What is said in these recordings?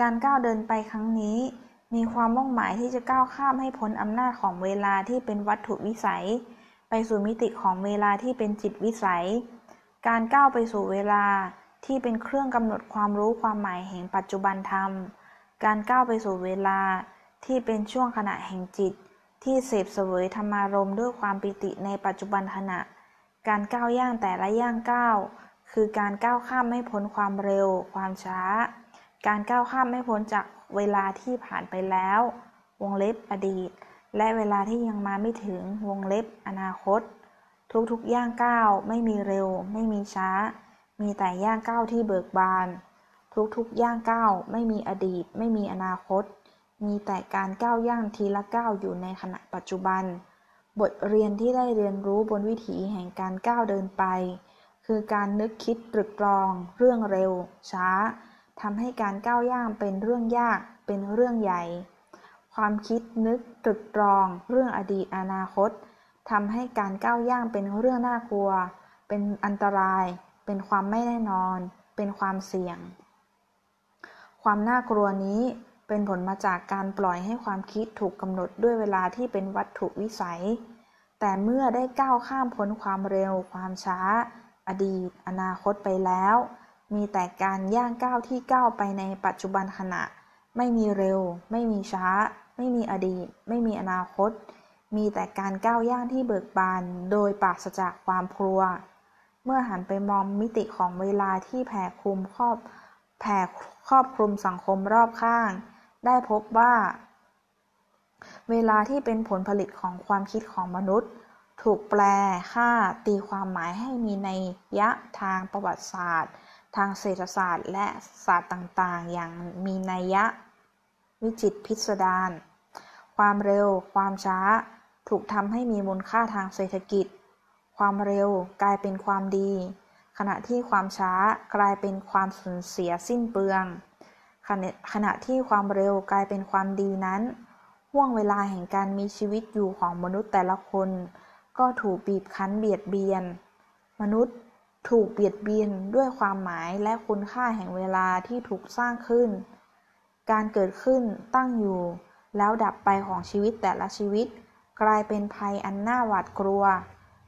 การก้าวเดินไปครั้งนี้ มีความมุ่งหมายที่จะก้าวข้ามให้พ้นอำนาจของเวลาที่เป็นวัตถุวิสัย ไปสู่มิติของเวลาที่เป็นจิตวิสัย การก้าวไปสู่เวลาที่เป็นเครื่องกำหนดความรู้ความหมายแห่งปัจจุบันธรรม การก้าวไปสู่เวลาที่เป็นช่วงขณะแห่งจิต ที่เสพเสวยธรรมารมด้วยความปิติในปัจจุบันขณะ การก้าวย่างแต่ละย่างก้าวคือการก้าวข้ามไม่พ้นความเร็ว ความช้า การก้าวข้ามไม่พ้นจากเวลาที่ผ่านไปแล้ว วงเล็บอดีต และเวลาที่ยังมาไม่ถึงวงเล็บอนาคต ทุกๆย่างก้าวไม่มีเร็ว ไม่มีช้า มีแต่ย่างก้าวที่เบิกบาน ทุกๆย่างก้าวไม่มีอดีต ไม่มีอนาคต มีแต่การก้าวย่างทีละก้าวอยู่ในขณะปัจจุบัน บทเรียนที่ได้เรียนรู้บนวิถีแห่งการก้าวเดินไป คือการนึกคิดตรึกตรอง เรื่องเร็ว ช้า ทำให้การก้าวย่างเป็นเรื่องยากเป็นเรื่องใหญ่ ความคิดนึกตรึกตรอง เรื่องอดีตอนาคตทำให้การก้าวย่างเป็นเรื่องน่ากลัว เป็นอันตราย เป็นความไม่แน่นอน เป็นความเสี่ยง ความน่ากลัวนี้เป็นผลมาจากการปล่อยให้ความคิดถูกกำหนดด้วยเวลาที่เป็นวัตถุวิสัย แต่เมื่อได้ก้าวข้ามพ้นความเร็ว ความช้า อดีต อนาคตไปแล้ว มีแต่การย่างก้าวที่ก้าวไปในปัจจุบันขณะ ไม่มีเร็ว ไม่มีช้า ไม่มีอดีต ไม่มีอนาคต มีแต่การก้าวย่างที่เบิกบาน โดยปราศจากความกลัว เมื่อหันไปมองมิติของเวลาที่แผ่คลุมครอบแผ่ครอบคลุมสังคมรอบข้าง ได้พบว่า เวลาที่เป็นผลผลิตของความคิดของมนุษย์ ถูกแปลค่าตีความหมายให้มีในยะทางประวัติศาสตร์ ทางเศรษฐศาสตร์และศาสตร์ต่างๆ อย่างมีนัยยะ วิจิตพิสดาร ความเร็ว ความช้า ถูกทำให้มีมูลค่าทางเศรษฐกิจ ความเร็วกลายเป็นความดี ขณะที่ความช้ากลายเป็นความสูญเสียสิ้นเปลือง ขณะที่ความเร็วกลายเป็นความดีนั้นห่วงเวลาแห่งการมีชีวิตอยู่ของมนุษย์แต่ละคน ก็ถูกบีบคั้นเบียดเบียน มนุษย์ ถูกเบียดเบียนด้วยความหมายและคุณค่าแห่งเวลาที่ถูกสร้างขึ้น การเกิดขึ้นตั้งอยู่ แล้วดับไปของชีวิตแต่ละชีวิต กลายเป็นภัยอันน่าหวาดกลัว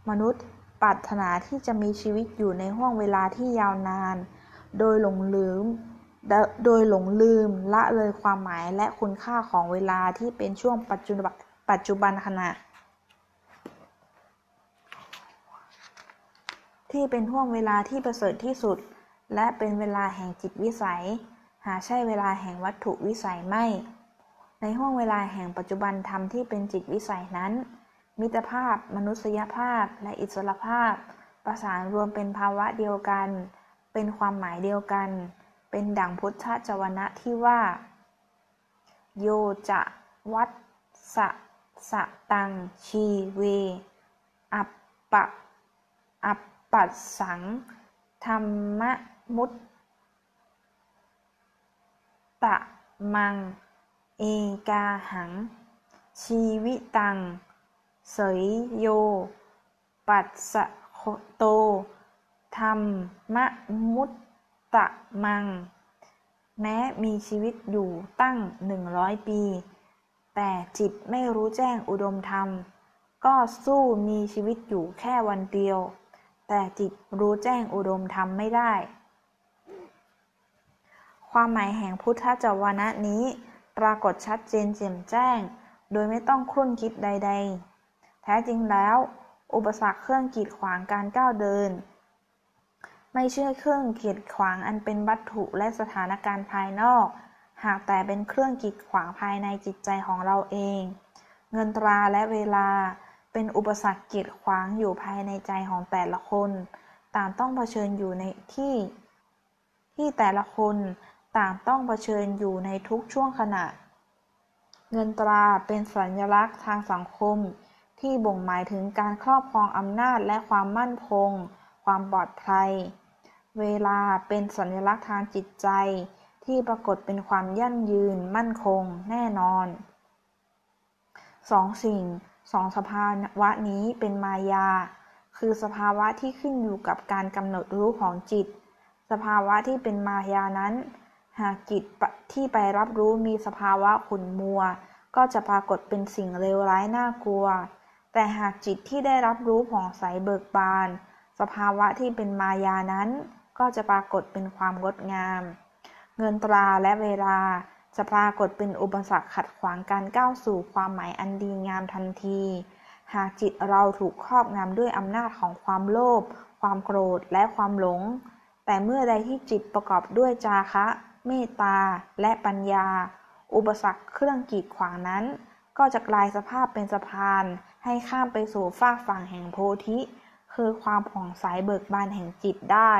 มนุษย์ปรารถนาที่จะมีชีวิตอยู่ในห่วงเวลาที่ยาวนาน โดยหลงลืม โดยหลงลืมละเลยความหมายและคุณค่าของเวลาที่เป็นช่วงปัจจุบันปัจจุบันขณะ ที่เป็นห่วงเวลาที่ประเสริฐที่สุด และเป็นเวลาแห่งจิตวิสัย หาใช่เวลาแห่งวัตถุวิสัยไม่ ในห่วงเวลาแห่งปัจจุบันธรรมที่เป็นจิตวิสัยนั้น มิตรภาพ มนุษยภาพ และอิสรภาพ ประสานรวมเป็นภาวะเดียวกัน เป็นความหมายเดียวกัน เป็นดั่งพุทธจวนะที่ว่า โยจะวัตสะสะตังชีเว อัปปะอัป ปัสสัง ธรรมมุตตะมัง เอกาหัง ชีวิตัง เสยโย ปัสสะโต ธรรมมุตตะมัง แม้มีชีวิตอยู่ตั้งหนึ่งร้อยปี แต่จิตไม่รู้แจ้งอุดมธรรม ก็สู้มีชีวิตอยู่แค่วันเดียว แต่จิตรู้แจ้งอุดมธรรมไม่ได้ ความหมายแห่งพุทธจวนะนี้ ปรากฏชัดเจนแจ่มแจ้ง โดยไม่ต้องครุ่นคิดใด ๆ แท้จริงแล้ว อุปสรรคเครื่องกีดขวางการก้าวเดิน ไม่เชื่อเครื่องกีดขวางอันเป็นวัตถุและสถานการณ์ภายนอก หากแต่เป็นเครื่องกีดขวางภายในจิตใจของเราเอง เงินตราและเวลา เป็นอุปสรรคกีดขวางอยู่ภายในใจของแต่ละคน ต่างต้องเผชิญอยู่ในที่ ที่แต่ละคนต่างต้องเผชิญอยู่ในทุกช่วงขณะ เงินตราเป็นสัญลักษณ์ทางสังคม ที่บ่งหมายถึงการครอบครองอำนาจและความมั่นคง ความปลอดภัย เวลาเป็นสัญลักษณ์ทางจิตใจ ที่ปรากฏเป็นความยั่งยืน มั่นคง แน่นอนสองสิ่ง สองสภาวะนี้เป็นมายา คือสภาวะที่ขึ้นอยู่กับการกำหนดรู้ของจิต สภาวะที่เป็นมายานั้น หากจิตที่ไปรับรู้มีสภาวะขุ่นมัว ก็จะปรากฏเป็นสิ่งเลวร้ายน่ากลัว แต่หากจิตที่ได้รับรู้ผ่องใสเบิกบาน สภาวะที่เป็นมายานั้น ก็จะปรากฏเป็นความงดงาม เงินตราและเวลา จะปรากฏเป็นอุปสรรคขัดขวางการก้าวสู่ความหมายอันดีงามทันที หากจิตเราถูกครอบงำด้วยอำนาจของความโลภ ความโกรธ และความหลง แต่เมื่อใดที่จิตประกอบด้วยจาคะ เมตตา และปัญญา อุปสรรคเครื่องกีดขวางนั้น ก็จะกลายสภาพเป็นสะพาน ให้ข้ามไปสู่ฟากฝั่งแห่งโพธิ คือความผ่องใสเบิกบานแห่งจิตได้